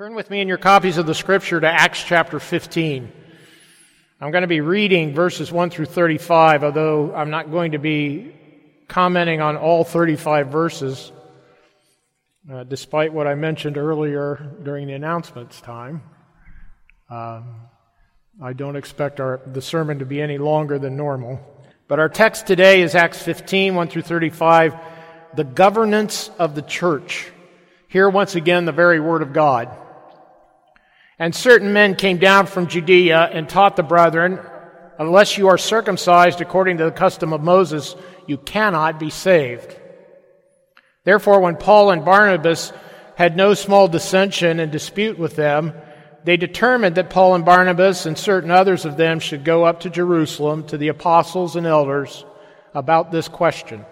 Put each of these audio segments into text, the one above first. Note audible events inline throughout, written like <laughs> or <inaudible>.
Turn with me in your copies of the scripture to Acts chapter 15. I'm going to be reading verses 1 through 35, although I'm not going to be commenting on all 35 verses, uh, despite what I mentioned earlier during the announcements time. Um, I don't expect our, the sermon to be any longer than normal. But our text today is Acts 15, 1 through 35, the governance of the church. Here, once again, the very word of God. And certain men came down from Judea and taught the brethren, unless you are circumcised according to the custom of Moses, you cannot be saved. Therefore, when Paul and Barnabas had no small dissension and dispute with them, they determined that Paul and Barnabas and certain others of them should go up to Jerusalem to the apostles and elders about this question.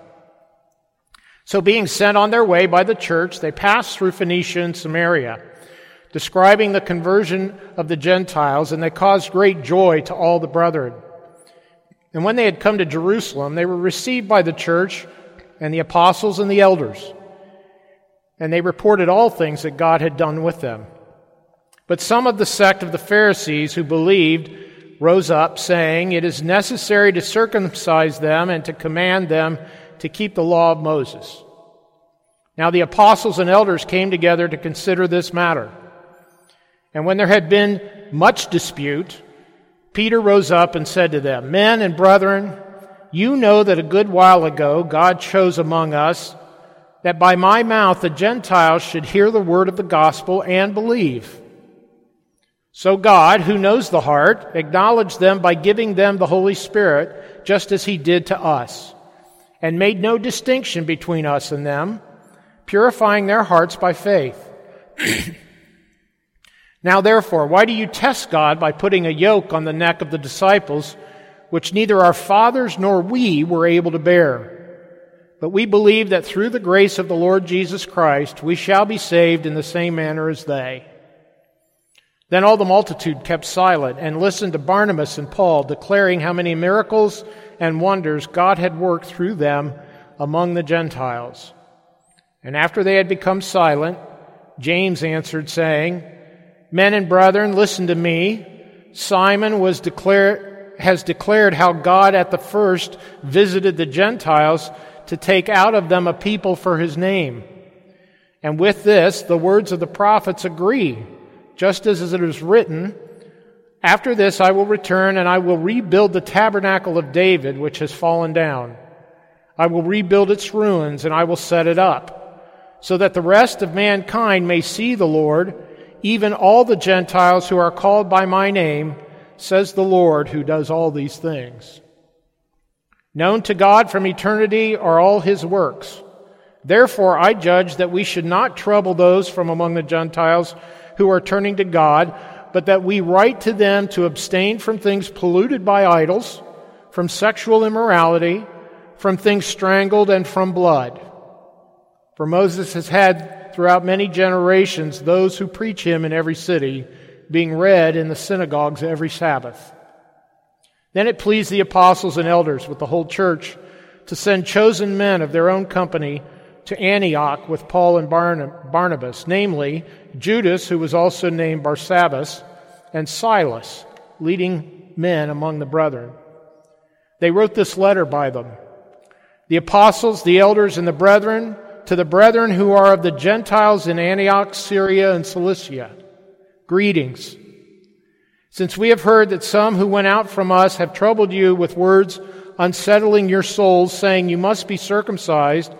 So, being sent on their way by the church, they passed through Phoenicia and Samaria describing the conversion of the Gentiles, and they caused great joy to all the brethren. And when they had come to Jerusalem, they were received by the church and the apostles and the elders. And they reported all things that God had done with them. But some of the sect of the Pharisees who believed rose up, saying, It is necessary to circumcise them and to command them to keep the law of Moses. Now the apostles and elders came together to consider this matter. And when there had been much dispute, Peter rose up and said to them, Men and brethren, you know that a good while ago God chose among us that by my mouth the Gentiles should hear the word of the gospel and believe. So God, who knows the heart, acknowledged them by giving them the Holy Spirit, just as he did to us, and made no distinction between us and them, purifying their hearts by faith. <clears throat> Now, therefore, why do you test God by putting a yoke on the neck of the disciples, which neither our fathers nor we were able to bear? But we believe that through the grace of the Lord Jesus Christ, we shall be saved in the same manner as they. Then all the multitude kept silent and listened to Barnabas and Paul, declaring how many miracles and wonders God had worked through them among the Gentiles. And after they had become silent, James answered, saying, Men and brethren, listen to me. Simon was declare, has declared how God at the first visited the Gentiles to take out of them a people for his name. And with this, the words of the prophets agree, just as it is written, After this I will return and I will rebuild the tabernacle of David, which has fallen down. I will rebuild its ruins and I will set it up, so that the rest of mankind may see the Lord even all the Gentiles who are called by my name, says the Lord who does all these things. Known to God from eternity are all his works. Therefore, I judge that we should not trouble those from among the Gentiles who are turning to God, but that we write to them to abstain from things polluted by idols, from sexual immorality, from things strangled, and from blood. For Moses has had throughout many generations those who preach him in every city, being read in the synagogues every Sabbath. Then it pleased the apostles and elders with the whole church to send chosen men of their own company to Antioch with Paul and Barnabas, namely Judas, who was also named Barsabbas, and Silas, leading men among the brethren. They wrote this letter by them. The apostles, the elders, and the brethren to the brethren who are of the Gentiles in Antioch, Syria, and Cilicia. Greetings. Since we have heard that some who went out from us have troubled you with words unsettling your souls, saying you must be circumcised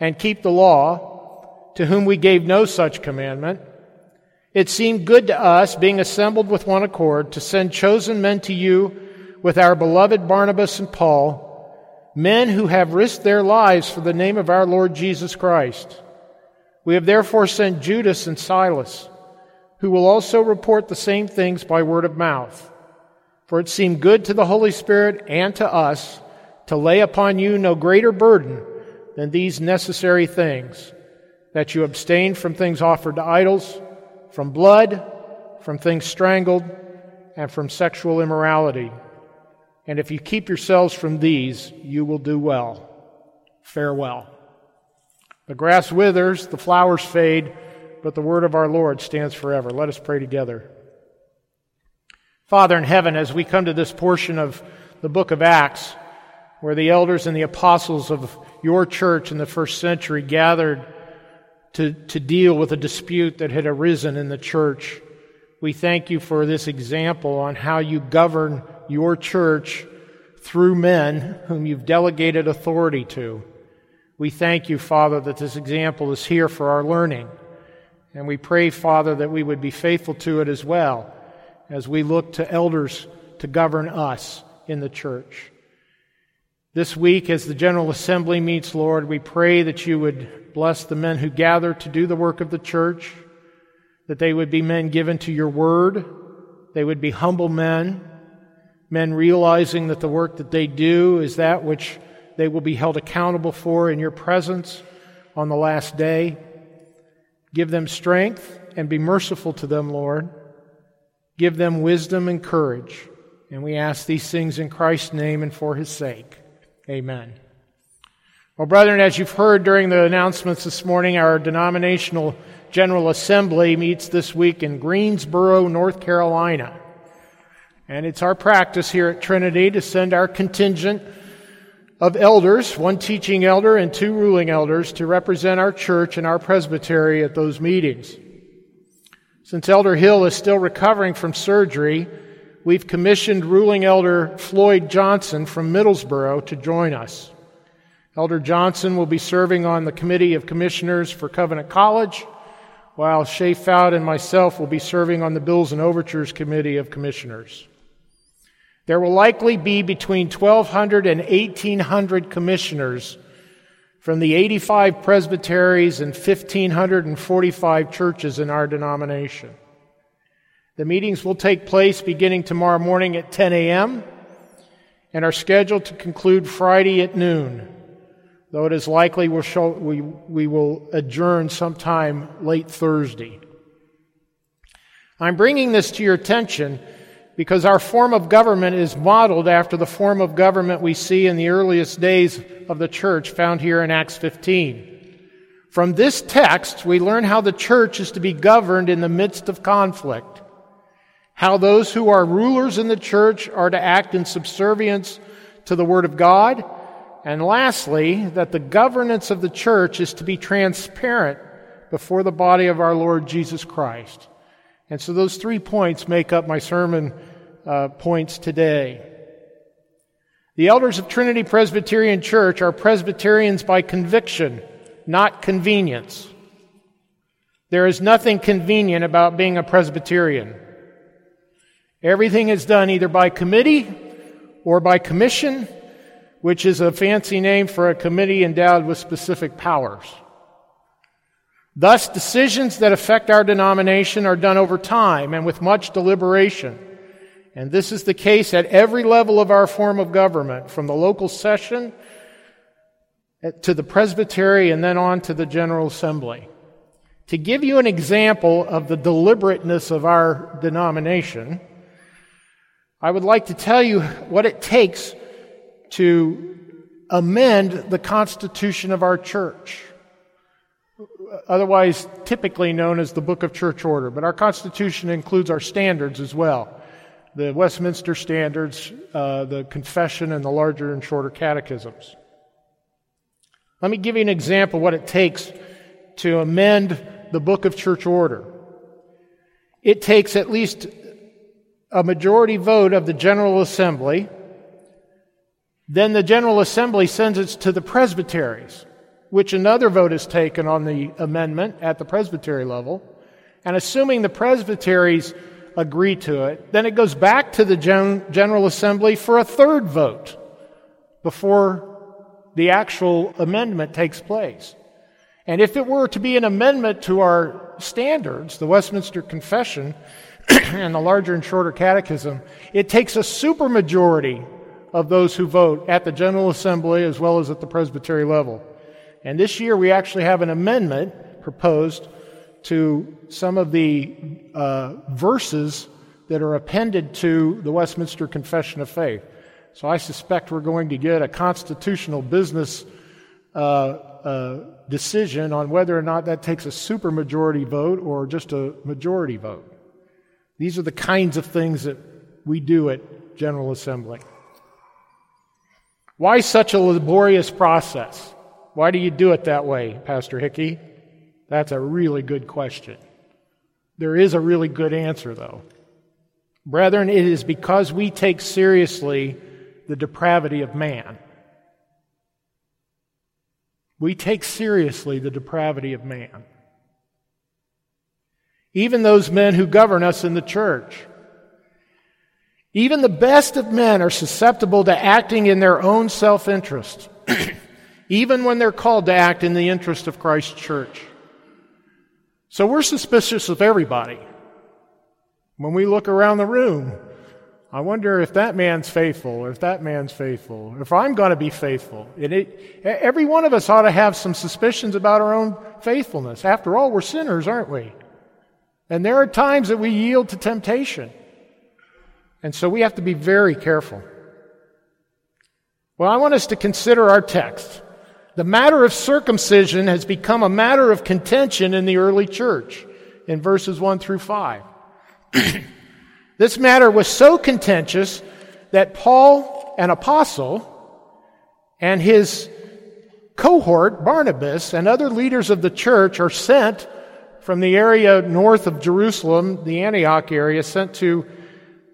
and keep the law, to whom we gave no such commandment, it seemed good to us, being assembled with one accord, to send chosen men to you with our beloved Barnabas and Paul men who have risked their lives for the name of our Lord Jesus Christ. We have therefore sent Judas and Silas, who will also report the same things by word of mouth. For it seemed good to the Holy Spirit and to us to lay upon you no greater burden than these necessary things that you abstain from things offered to idols, from blood, from things strangled, and from sexual immorality. And if you keep yourselves from these, you will do well. Farewell. The grass withers, the flowers fade, but the word of our Lord stands forever. Let us pray together. Father in heaven, as we come to this portion of the book of Acts, where the elders and the apostles of your church in the first century gathered to, to deal with a dispute that had arisen in the church, we thank you for this example on how you govern your church through men whom you've delegated authority to. We thank you, Father, that this example is here for our learning. And we pray, Father, that we would be faithful to it as well as we look to elders to govern us in the church. This week, as the General Assembly meets, Lord, we pray that you would bless the men who gather to do the work of the church, that they would be men given to your word, they would be humble men, men realizing that the work that they do is that which they will be held accountable for in your presence on the last day. Give them strength and be merciful to them, Lord. Give them wisdom and courage. And we ask these things in Christ's name and for his sake. Amen. Well, brethren, as you've heard during the announcements this morning, our denominational General Assembly meets this week in Greensboro, North Carolina. And it's our practice here at Trinity to send our contingent of elders, one teaching elder and two ruling elders, to represent our church and our presbytery at those meetings. Since Elder Hill is still recovering from surgery, we've commissioned ruling elder Floyd Johnson from Middlesboro to join us. Elder Johnson will be serving on the Committee of Commissioners for Covenant College, while Shay Fout and myself will be serving on the Bills and Overtures Committee of Commissioners. There will likely be between 1,200 and 1,800 commissioners from the 85 presbyteries and 1,545 churches in our denomination. The meetings will take place beginning tomorrow morning at 10 a.m. and are scheduled to conclude Friday at noon, though it is likely we'll show, we, we will adjourn sometime late Thursday. I'm bringing this to your attention because our form of government is modeled after the form of government we see in the earliest days of the church found here in Acts 15. From this text, we learn how the church is to be governed in the midst of conflict, how those who are rulers in the church are to act in subservience to the Word of God, and lastly, that the governance of the church is to be transparent before the body of our Lord Jesus Christ. And so those three points make up my sermon uh, points today. The elders of Trinity Presbyterian Church are Presbyterians by conviction, not convenience. There is nothing convenient about being a Presbyterian. Everything is done either by committee or by commission, which is a fancy name for a committee endowed with specific powers. Thus, decisions that affect our denomination are done over time and with much deliberation. And this is the case at every level of our form of government, from the local session to the presbytery and then on to the General Assembly. To give you an example of the deliberateness of our denomination, I would like to tell you what it takes to amend the constitution of our church otherwise typically known as the Book of Church Order, but our Constitution includes our standards as well the Westminster Standards, uh, the Confession, and the larger and shorter catechisms. Let me give you an example of what it takes to amend the Book of Church Order. It takes at least a majority vote of the General Assembly. Then the General Assembly sends it to the presbyteries which another vote is taken on the amendment at the presbytery level, and assuming the presbyteries agree to it, then it goes back to the Gen- General Assembly for a third vote before the actual amendment takes place. And if it were to be an amendment to our standards, the Westminster Confession <clears throat> and the larger and shorter catechism, it takes a supermajority of those who vote at the General Assembly as well as at the presbytery level. And this year we actually have an amendment proposed to some of the uh, verses that are appended to the Westminster Confession of Faith. So I suspect we're going to get a constitutional business uh, a decision on whether or not that takes a supermajority vote or just a majority vote. These are the kinds of things that we do at General Assembly. Why such a laborious process? Why do you do it that way, Pastor Hickey? That's a really good question. There is a really good answer, though. Brethren, it is because we take seriously the depravity of man. We take seriously the depravity of man. Even those men who govern us in the church. Even the best of men are susceptible to acting in their own self interest, <clears throat> even when they're called to act in the interest of Christ's church. So we're suspicious of everybody. When we look around the room, I wonder if that man's faithful, if that man's faithful, if I'm going to be faithful. It, every one of us ought to have some suspicions about our own faithfulness. After all, we're sinners, aren't we? And there are times that we yield to temptation. And so we have to be very careful. Well, I want us to consider our text. The matter of circumcision has become a matter of contention in the early church in verses 1 through 5. <clears throat> this matter was so contentious that Paul, an apostle, and his cohort, Barnabas, and other leaders of the church are sent from the area north of Jerusalem, the Antioch area, sent to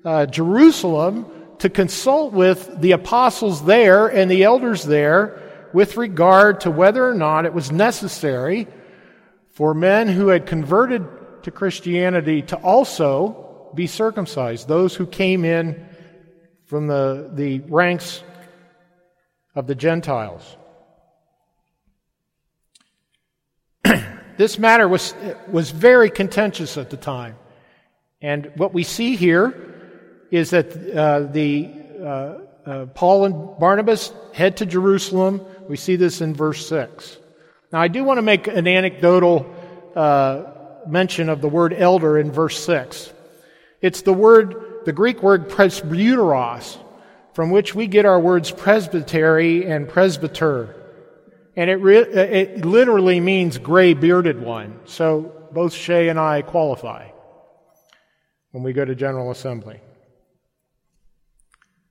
uh, Jerusalem to consult with the apostles there and the elders there with regard to whether or not it was necessary for men who had converted to Christianity to also be circumcised, those who came in from the, the ranks of the Gentiles. <clears throat> this matter was, was very contentious at the time. And what we see here is that uh, the uh, uh, Paul and Barnabas head to Jerusalem. We see this in verse 6. Now, I do want to make an anecdotal uh, mention of the word elder in verse 6. It's the word, the Greek word presbyteros, from which we get our words presbytery and presbyter. And it, re- it literally means gray bearded one. So both Shay and I qualify when we go to General Assembly.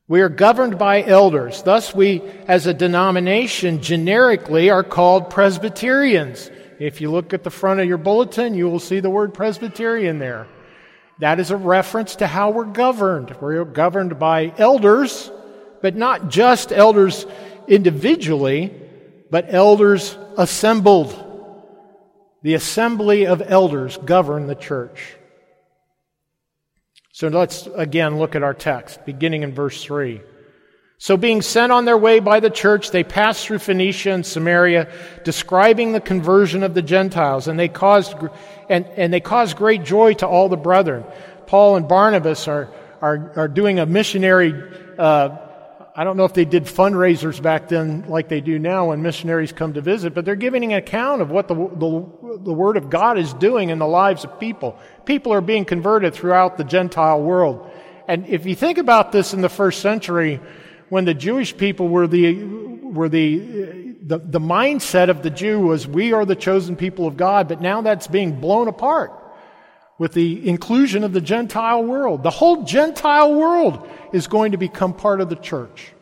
We are governed by elders. Thus, we, as a denomination, generically are called Presbyterians. If you look at the front of your bulletin, you will see the word Presbyterian there. That is a reference to how we're governed. We're governed by elders, but not just elders individually, but elders assembled. The assembly of elders govern the church. So let's again look at our text, beginning in verse 3. So, being sent on their way by the church, they passed through Phoenicia and Samaria, describing the conversion of the Gentiles, and they caused, and, and they caused great joy to all the brethren. Paul and Barnabas are, are, are doing a missionary uh, I don't know if they did fundraisers back then like they do now when missionaries come to visit, but they're giving an account of what the, the, the, Word of God is doing in the lives of people. People are being converted throughout the Gentile world. And if you think about this in the first century, when the Jewish people were the, were the, the, the mindset of the Jew was, we are the chosen people of God, but now that's being blown apart with the inclusion of the Gentile world. The whole Gentile world is going to become part of the church.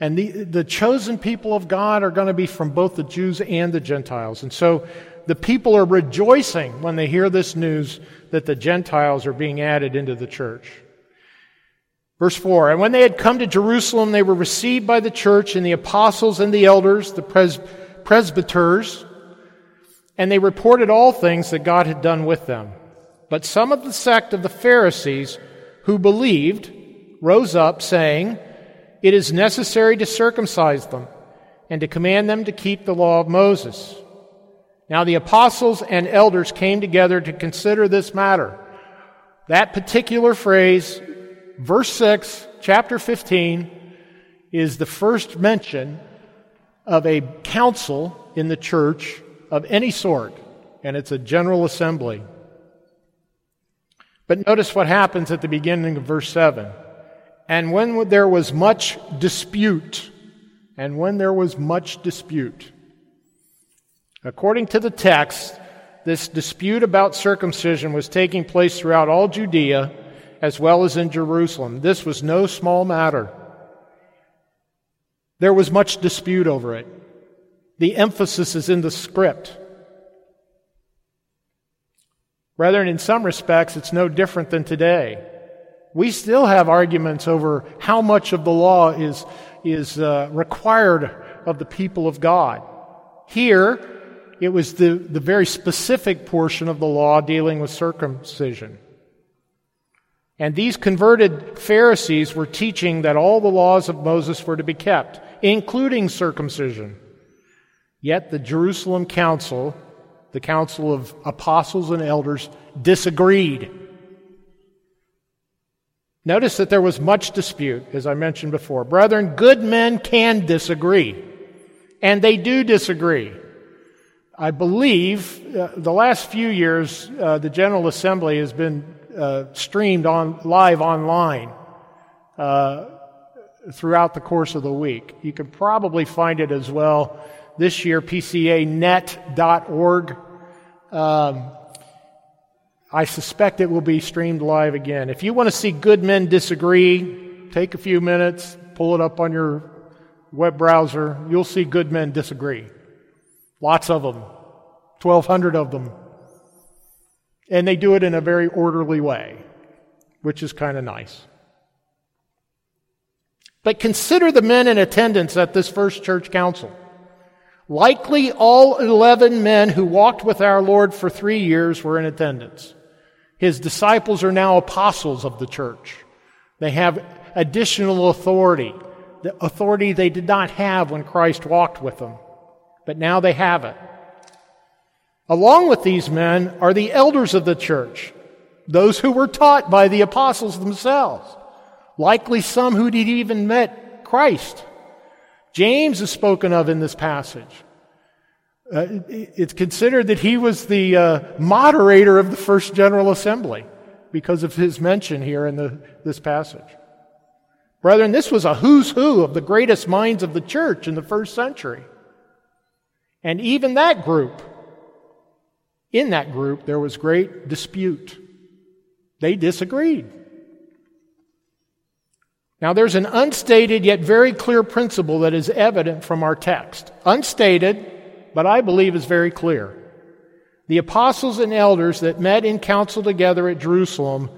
And the, the chosen people of God are going to be from both the Jews and the Gentiles. And so the people are rejoicing when they hear this news that the Gentiles are being added into the church. Verse 4 And when they had come to Jerusalem, they were received by the church and the apostles and the elders, the pres- presbyters, and they reported all things that God had done with them. But some of the sect of the Pharisees who believed rose up, saying, It is necessary to circumcise them and to command them to keep the law of Moses. Now the apostles and elders came together to consider this matter. That particular phrase, verse 6, chapter 15, is the first mention of a council in the church of any sort, and it's a general assembly. But notice what happens at the beginning of verse 7. And when there was much dispute, and when there was much dispute. According to the text, this dispute about circumcision was taking place throughout all Judea as well as in Jerusalem. This was no small matter. There was much dispute over it. The emphasis is in the script. Brethren, in some respects, it's no different than today. We still have arguments over how much of the law is, is uh, required of the people of God. Here, it was the, the very specific portion of the law dealing with circumcision. And these converted Pharisees were teaching that all the laws of Moses were to be kept, including circumcision. Yet the Jerusalem Council, the Council of Apostles and Elders, disagreed. Notice that there was much dispute, as I mentioned before. Brethren, good men can disagree, and they do disagree. I believe uh, the last few years, uh, the General Assembly has been uh, streamed on live online uh, throughout the course of the week. You can probably find it as well this year, pcanet.org. Um, I suspect it will be streamed live again. If you want to see good men disagree, take a few minutes, pull it up on your web browser. You'll see good men disagree. Lots of them. 1,200 of them. And they do it in a very orderly way, which is kind of nice. But consider the men in attendance at this first church council. Likely all 11 men who walked with our Lord for three years were in attendance. His disciples are now apostles of the church. They have additional authority, the authority they did not have when Christ walked with them. But now they have it. Along with these men are the elders of the church, those who were taught by the apostles themselves, likely some who'd even met Christ. James is spoken of in this passage. Uh, it's considered that he was the uh, moderator of the first General Assembly because of his mention here in the, this passage. Brethren, this was a who's who of the greatest minds of the church in the first century. And even that group in that group, there was great dispute. They disagreed. Now, there's an unstated yet very clear principle that is evident from our text. Unstated, but I believe is very clear. The apostles and elders that met in council together at Jerusalem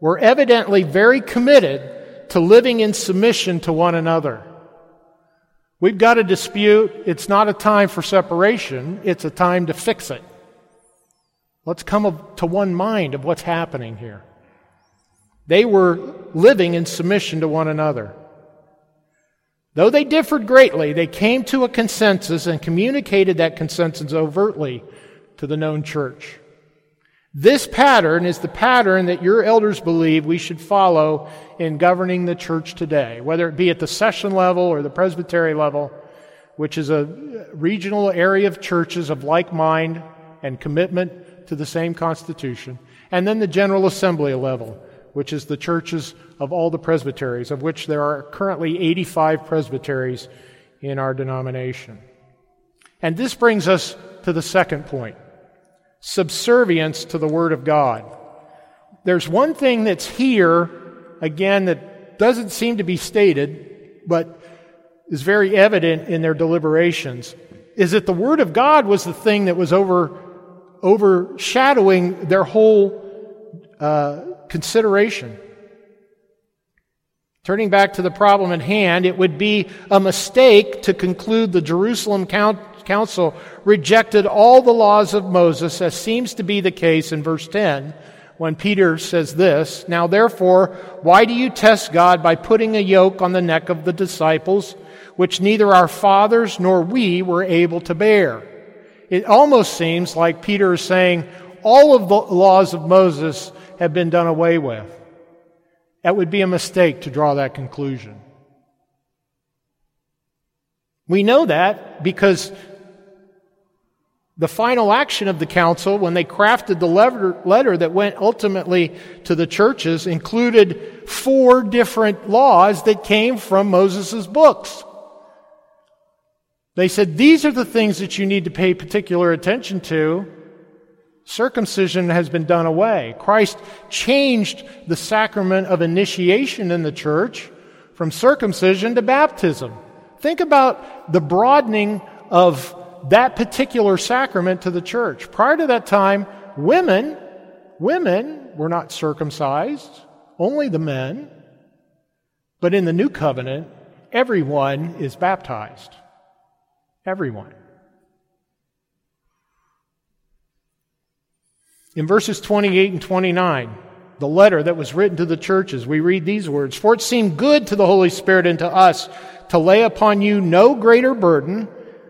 were evidently very committed to living in submission to one another. We've got a dispute. It's not a time for separation, it's a time to fix it. Let's come to one mind of what's happening here. They were living in submission to one another. Though they differed greatly, they came to a consensus and communicated that consensus overtly to the known church. This pattern is the pattern that your elders believe we should follow in governing the church today, whether it be at the session level or the presbytery level, which is a regional area of churches of like mind and commitment to the same Constitution, and then the General Assembly level, which is the churches of all the presbyteries, of which there are currently 85 presbyteries in our denomination. And this brings us to the second point subservience to the Word of God. There's one thing that's here, again, that doesn't seem to be stated, but is very evident in their deliberations, is that the Word of God was the thing that was over overshadowing their whole uh, consideration. Turning back to the problem at hand, it would be a mistake to conclude the Jerusalem Council rejected all the laws of Moses, as seems to be the case in verse 10, when Peter says this Now therefore, why do you test God by putting a yoke on the neck of the disciples, which neither our fathers nor we were able to bear? it almost seems like Peter is saying all of the laws of Moses have been done away with. That would be a mistake to draw that conclusion. We know that because the final action of the council, when they crafted the letter, that went ultimately to the churches, included four different laws that came from Moses' books. They said, These are the things that you need to pay particular attention to. Circumcision has been done away. Christ changed the sacrament of initiation in the church from circumcision to baptism. Think about the broadening of that particular sacrament to the church. Prior to that time, women, women were not circumcised, only the men. But in the new covenant, everyone is baptized. Everyone. In verses 28 and 29, the letter that was written to the churches, we read these words For it seemed good to the Holy Spirit and to us to lay upon you no greater burden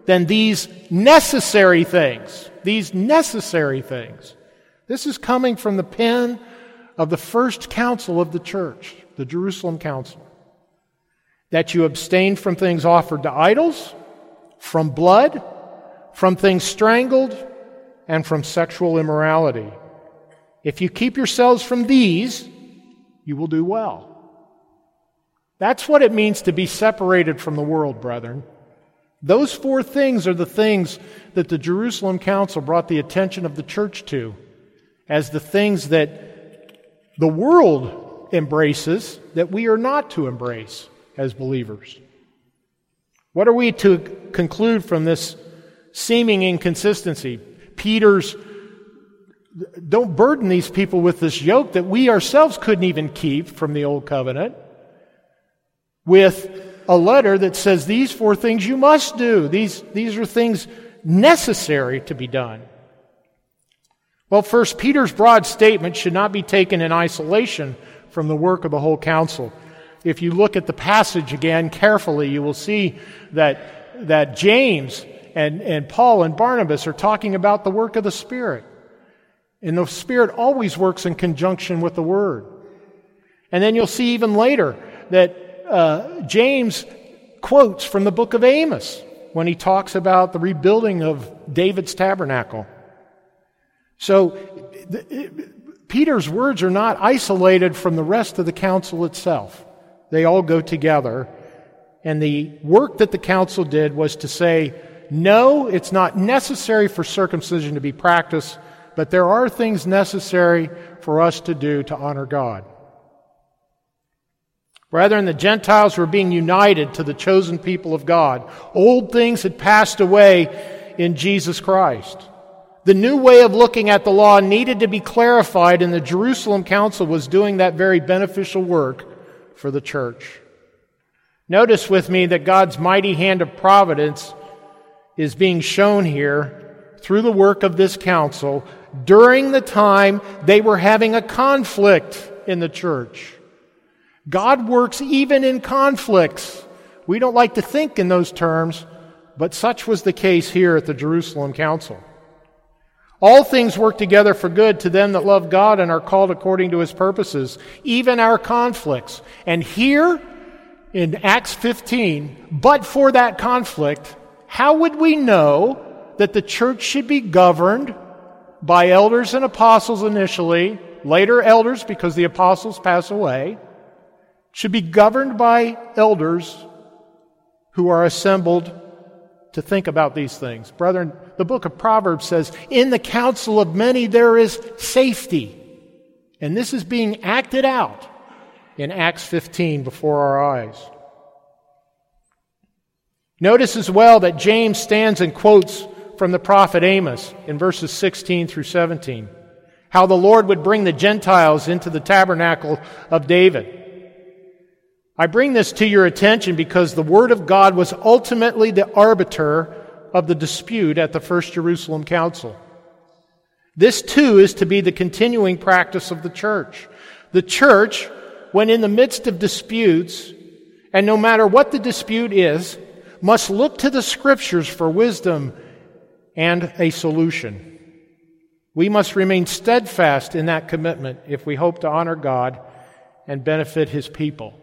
than these necessary things. These necessary things. This is coming from the pen of the first council of the church, the Jerusalem Council. That you abstain from things offered to idols, from blood, from things strangled, and from sexual immorality. If you keep yourselves from these, you will do well. That's what it means to be separated from the world, brethren. Those four things are the things that the Jerusalem Council brought the attention of the church to as the things that the world embraces that we are not to embrace as believers. What are we to conclude from this seeming inconsistency? Peter's don't burden these people with this yoke that we ourselves couldn't even keep from the old covenant with a letter that says these four things you must do. These, these are things necessary to be done. Well, first, Peter's broad statement should not be taken in isolation from the work of the whole council. If you look at the passage again carefully, you will see that, that James and, and Paul and Barnabas are talking about the work of the Spirit. And the Spirit always works in conjunction with the Word. And then you'll see even later that uh, James quotes from the book of Amos when he talks about the rebuilding of David's tabernacle. So the, it, Peter's words are not isolated from the rest of the council itself. They all go together. And the work that the council did was to say, no, it's not necessary for circumcision to be practiced but there are things necessary for us to do to honor God. Brethren, the Gentiles were being united to the chosen people of God. Old things had passed away in Jesus Christ. The new way of looking at the law needed to be clarified, and the Jerusalem Council was doing that very beneficial work for the church. Notice with me that God's mighty hand of providence is being shown here through the work of this council during the time they were having a conflict in the church. God works even in conflicts. We don't like to think in those terms, but such was the case here at the Jerusalem Council. All things work together for good to them that love God and are called according to his purposes, even our conflicts. And here in Acts 15, but for that conflict, how would we know that the church should be governed by elders and apostles initially, later elders because the apostles pass away, should be governed by elders who are assembled to think about these things. Brethren, the book of Proverbs says, In the counsel of many there is safety. And this is being acted out in Acts 15 before our eyes. Notice as well that James stands and quotes from the prophet Amos in verses 16 through 17. How the Lord would bring the Gentiles into the tabernacle of David. I bring this to your attention because the Word of God was ultimately the arbiter of the dispute at the First Jerusalem Council. This too is to be the continuing practice of the church. The church, when in the midst of disputes, and no matter what the dispute is, must look to the scriptures for wisdom and a solution. We must remain steadfast in that commitment if we hope to honor God and benefit His people.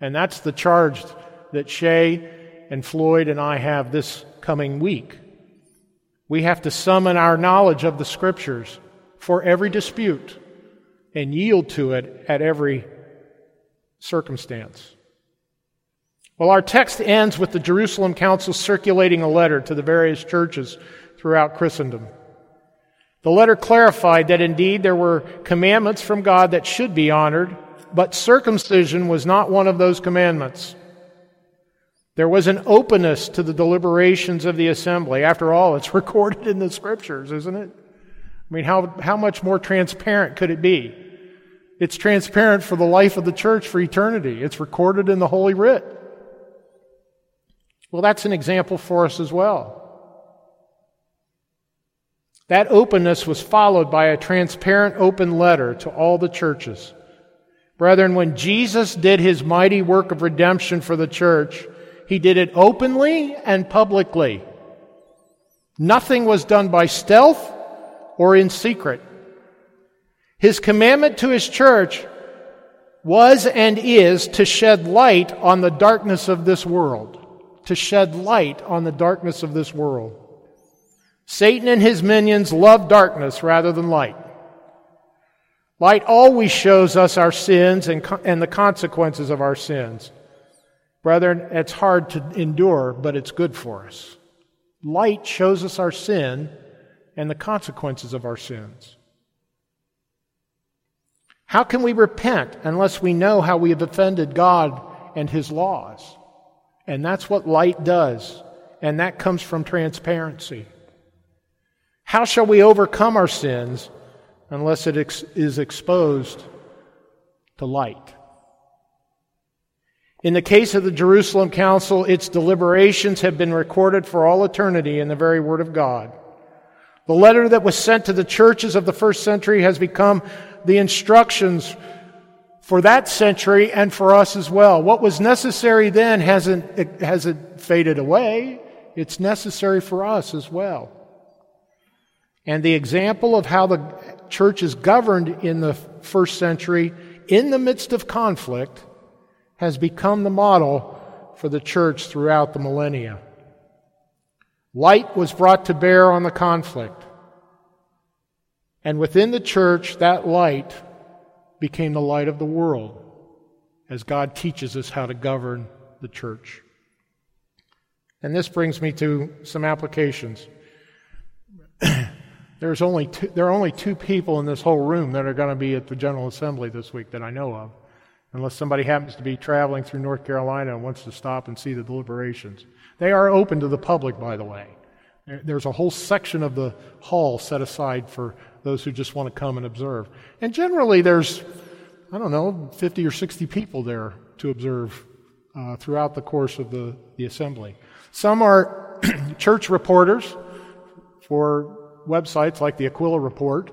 And that's the charge that Shay and Floyd and I have this coming week. We have to summon our knowledge of the Scriptures for every dispute and yield to it at every circumstance. Well, our text ends with the Jerusalem Council circulating a letter to the various churches throughout Christendom. The letter clarified that indeed there were commandments from God that should be honored, but circumcision was not one of those commandments. There was an openness to the deliberations of the assembly. After all, it's <laughs> recorded in the scriptures, isn't it? I mean, how, how much more transparent could it be? It's transparent for the life of the church for eternity. It's recorded in the Holy Writ. Well, that's an example for us as well. That openness was followed by a transparent open letter to all the churches. Brethren, when Jesus did his mighty work of redemption for the church, he did it openly and publicly. Nothing was done by stealth or in secret. His commandment to his church was and is to shed light on the darkness of this world. To shed light on the darkness of this world. Satan and his minions love darkness rather than light. Light always shows us our sins and, and the consequences of our sins. Brethren, it's hard to endure, but it's good for us. Light shows us our sin and the consequences of our sins. How can we repent unless we know how we have offended God and His laws? And that's what light does, and that comes from transparency. How shall we overcome our sins unless it ex- is exposed to light? In the case of the Jerusalem Council, its deliberations have been recorded for all eternity in the very Word of God. The letter that was sent to the churches of the first century has become the instructions for that century and for us as well. What was necessary then hasn't, hasn't faded away. It's necessary for us as well. And the example of how the church is governed in the first century in the midst of conflict has become the model for the church throughout the millennia. Light was brought to bear on the conflict. And within the church, that light became the light of the world as God teaches us how to govern the church. And this brings me to some applications. There's only two, there are only two people in this whole room that are going to be at the General Assembly this week that I know of, unless somebody happens to be traveling through North Carolina and wants to stop and see the deliberations. They are open to the public, by the way. There's a whole section of the hall set aside for those who just want to come and observe. And generally, there's, I don't know, 50 or 60 people there to observe uh, throughout the course of the, the assembly. Some are <clears throat> church reporters for websites like the Aquila Report.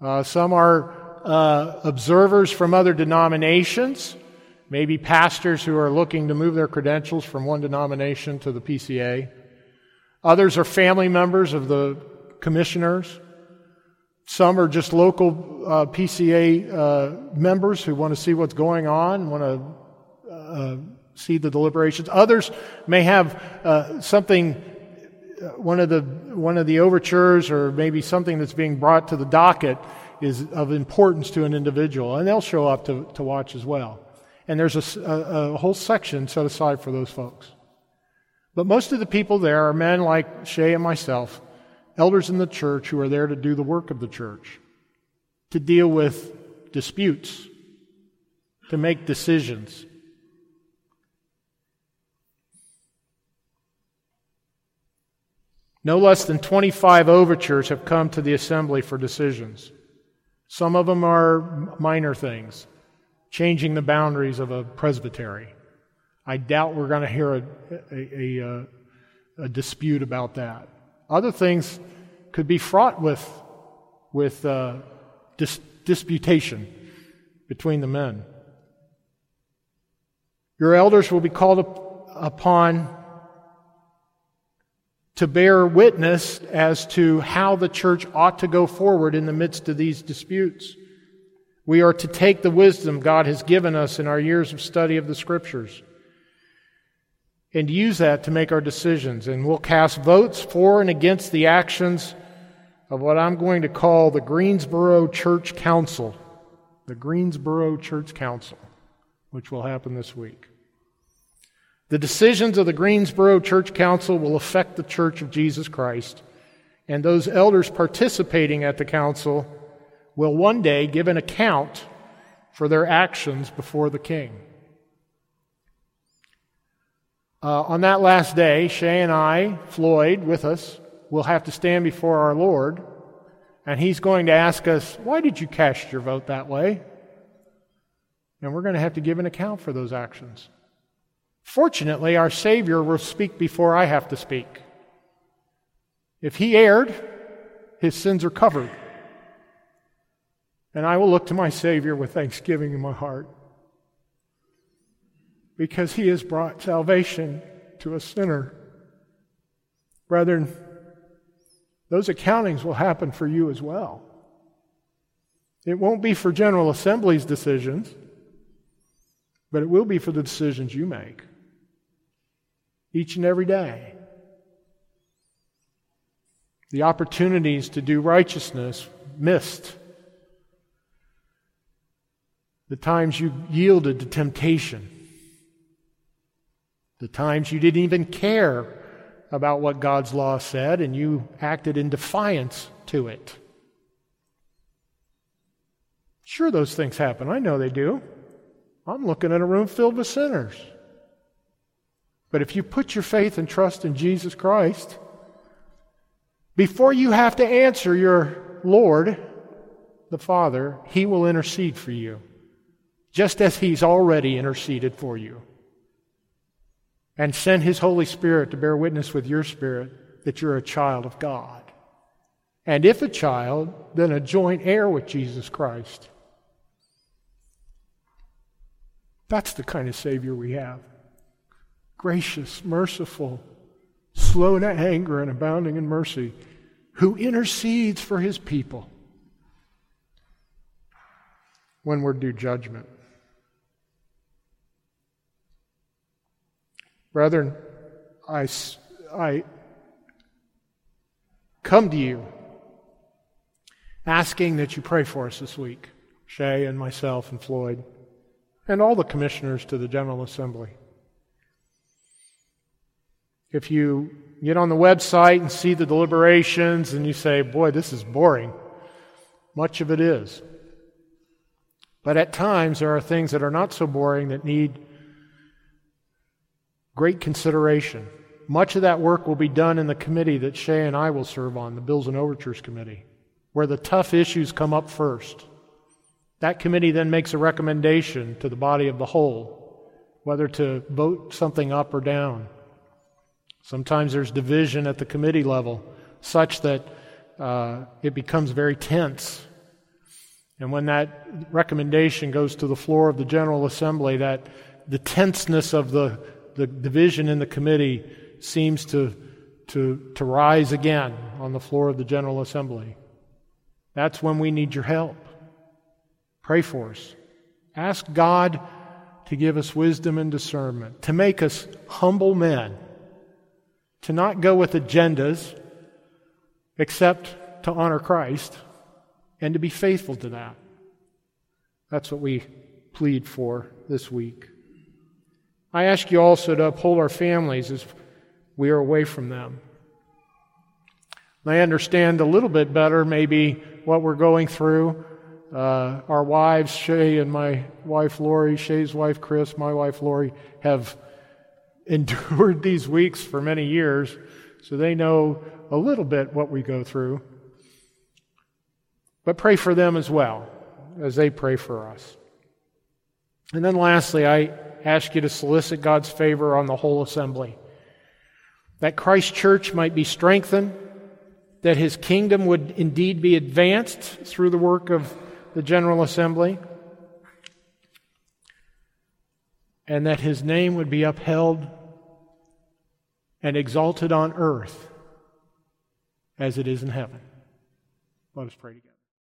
Uh, some are uh, observers from other denominations, maybe pastors who are looking to move their credentials from one denomination to the PCA. Others are family members of the commissioners. Some are just local uh, PCA uh, members who want to see what's going on, want to uh, see the deliberations. Others may have uh, something Uh, one of the one of the overtures or maybe something that's being brought to the docket is of importance to an individual, and they'll show up to, to watch as well. And there's a, a, a whole section set aside for those folks. But most of the people there are men like Shay and myself, elders in the church who are there to do the work of the church, to deal with disputes, to make decisions, No less than 25 overtures have come to the assembly for decisions. Some of them are minor things, changing the boundaries of a presbytery. I doubt we're going to hear a, a, a, a, dispute about that. Other things could be fraught with, with uh, dis- disputation between the men. Your elders will be called up, upon to bear witness as to how the church ought to go forward in the midst of these disputes. We are to take the wisdom God has given us in our years of study of the scriptures and use that to make our decisions. And we'll cast votes for and against the actions of what I'm going to call the Greensboro Church Council. The Greensboro Church Council, which will happen this week. The decisions of the Greensboro Church Council will affect the Church of Jesus Christ, and those elders participating at the council will one day give an account for their actions before the king. Uh, on that last day, Shay and I, Floyd, with us, will have to stand before our Lord, and He's going to ask us, Why did you cast your vote that way? And we're going to have to give an account for those actions. Fortunately, our Savior will speak before I have to speak. If He erred, His sins are covered. And I will look to my Savior with thanksgiving in my heart because he has brought salvation to a sinner. Brethren, those accountings will happen for you as well. It won't be for General Assembly's decisions, but it will be for the decisions you make each and every day. The opportunities to do righteousness missed. The times you yielded to temptation the times you didn't even care about what God's law said and you acted in defiance to it. Sure, those things happen. I know they do. I'm looking at a room filled with sinners. But if you put your faith and trust in Jesus Christ, before you have to answer your Lord, the Father, He will intercede for you, just as He's already interceded for you and send His Holy Spirit to bear witness with your spirit that you're a child of God. And if a child, then a joint heir with Jesus Christ. That's the kind of Savior we have gracious, merciful, slow to anger, and abounding in mercy, who intercedes for His people when we're due judgment. Brethren, I, I come to you asking that you pray for us this week, Shay and myself and Floyd, and all the commissioners to the General Assembly. If you get on the website and see the deliberations and you say, boy, this is boring, much of it is. But at times there are things that are not so boring that need great consideration. Much of that work will be done in the committee that Shay and I will serve on, the Bills and Overtures Committee, where the tough issues come up first. That committee then makes a recommendation to the body of the whole, whether to vote something up or down. Sometimes there's division at the committee level, such that uh, it becomes very tense. And when that recommendation goes to the floor of the General Assembly, that the tenseness of the the division in the committee seems to, to, to rise again on the floor of the General Assembly. That's when we need your help. Pray for us. Ask God to give us wisdom and discernment, to make us humble men, to not go with agendas except to honor Christ, and to be faithful to that. That's what we plead for this week. I ask you also to uphold our families as we are away from them. They understand a little bit better, maybe, what we're going through. Uh, our wives, Shay and my wife Lori, Shay's wife Chris, my wife Lori, have endured these weeks for many years, so they know a little bit what we go through. But pray for them as well as they pray for us. And then lastly, I ask you to solicit God's favor on the whole assembly. That Christ Church might be strengthened, that his kingdom would indeed be advanced through the work of the General Assembly, and that his name would be upheld and exalted on earth as it is in heaven. Let us pray together.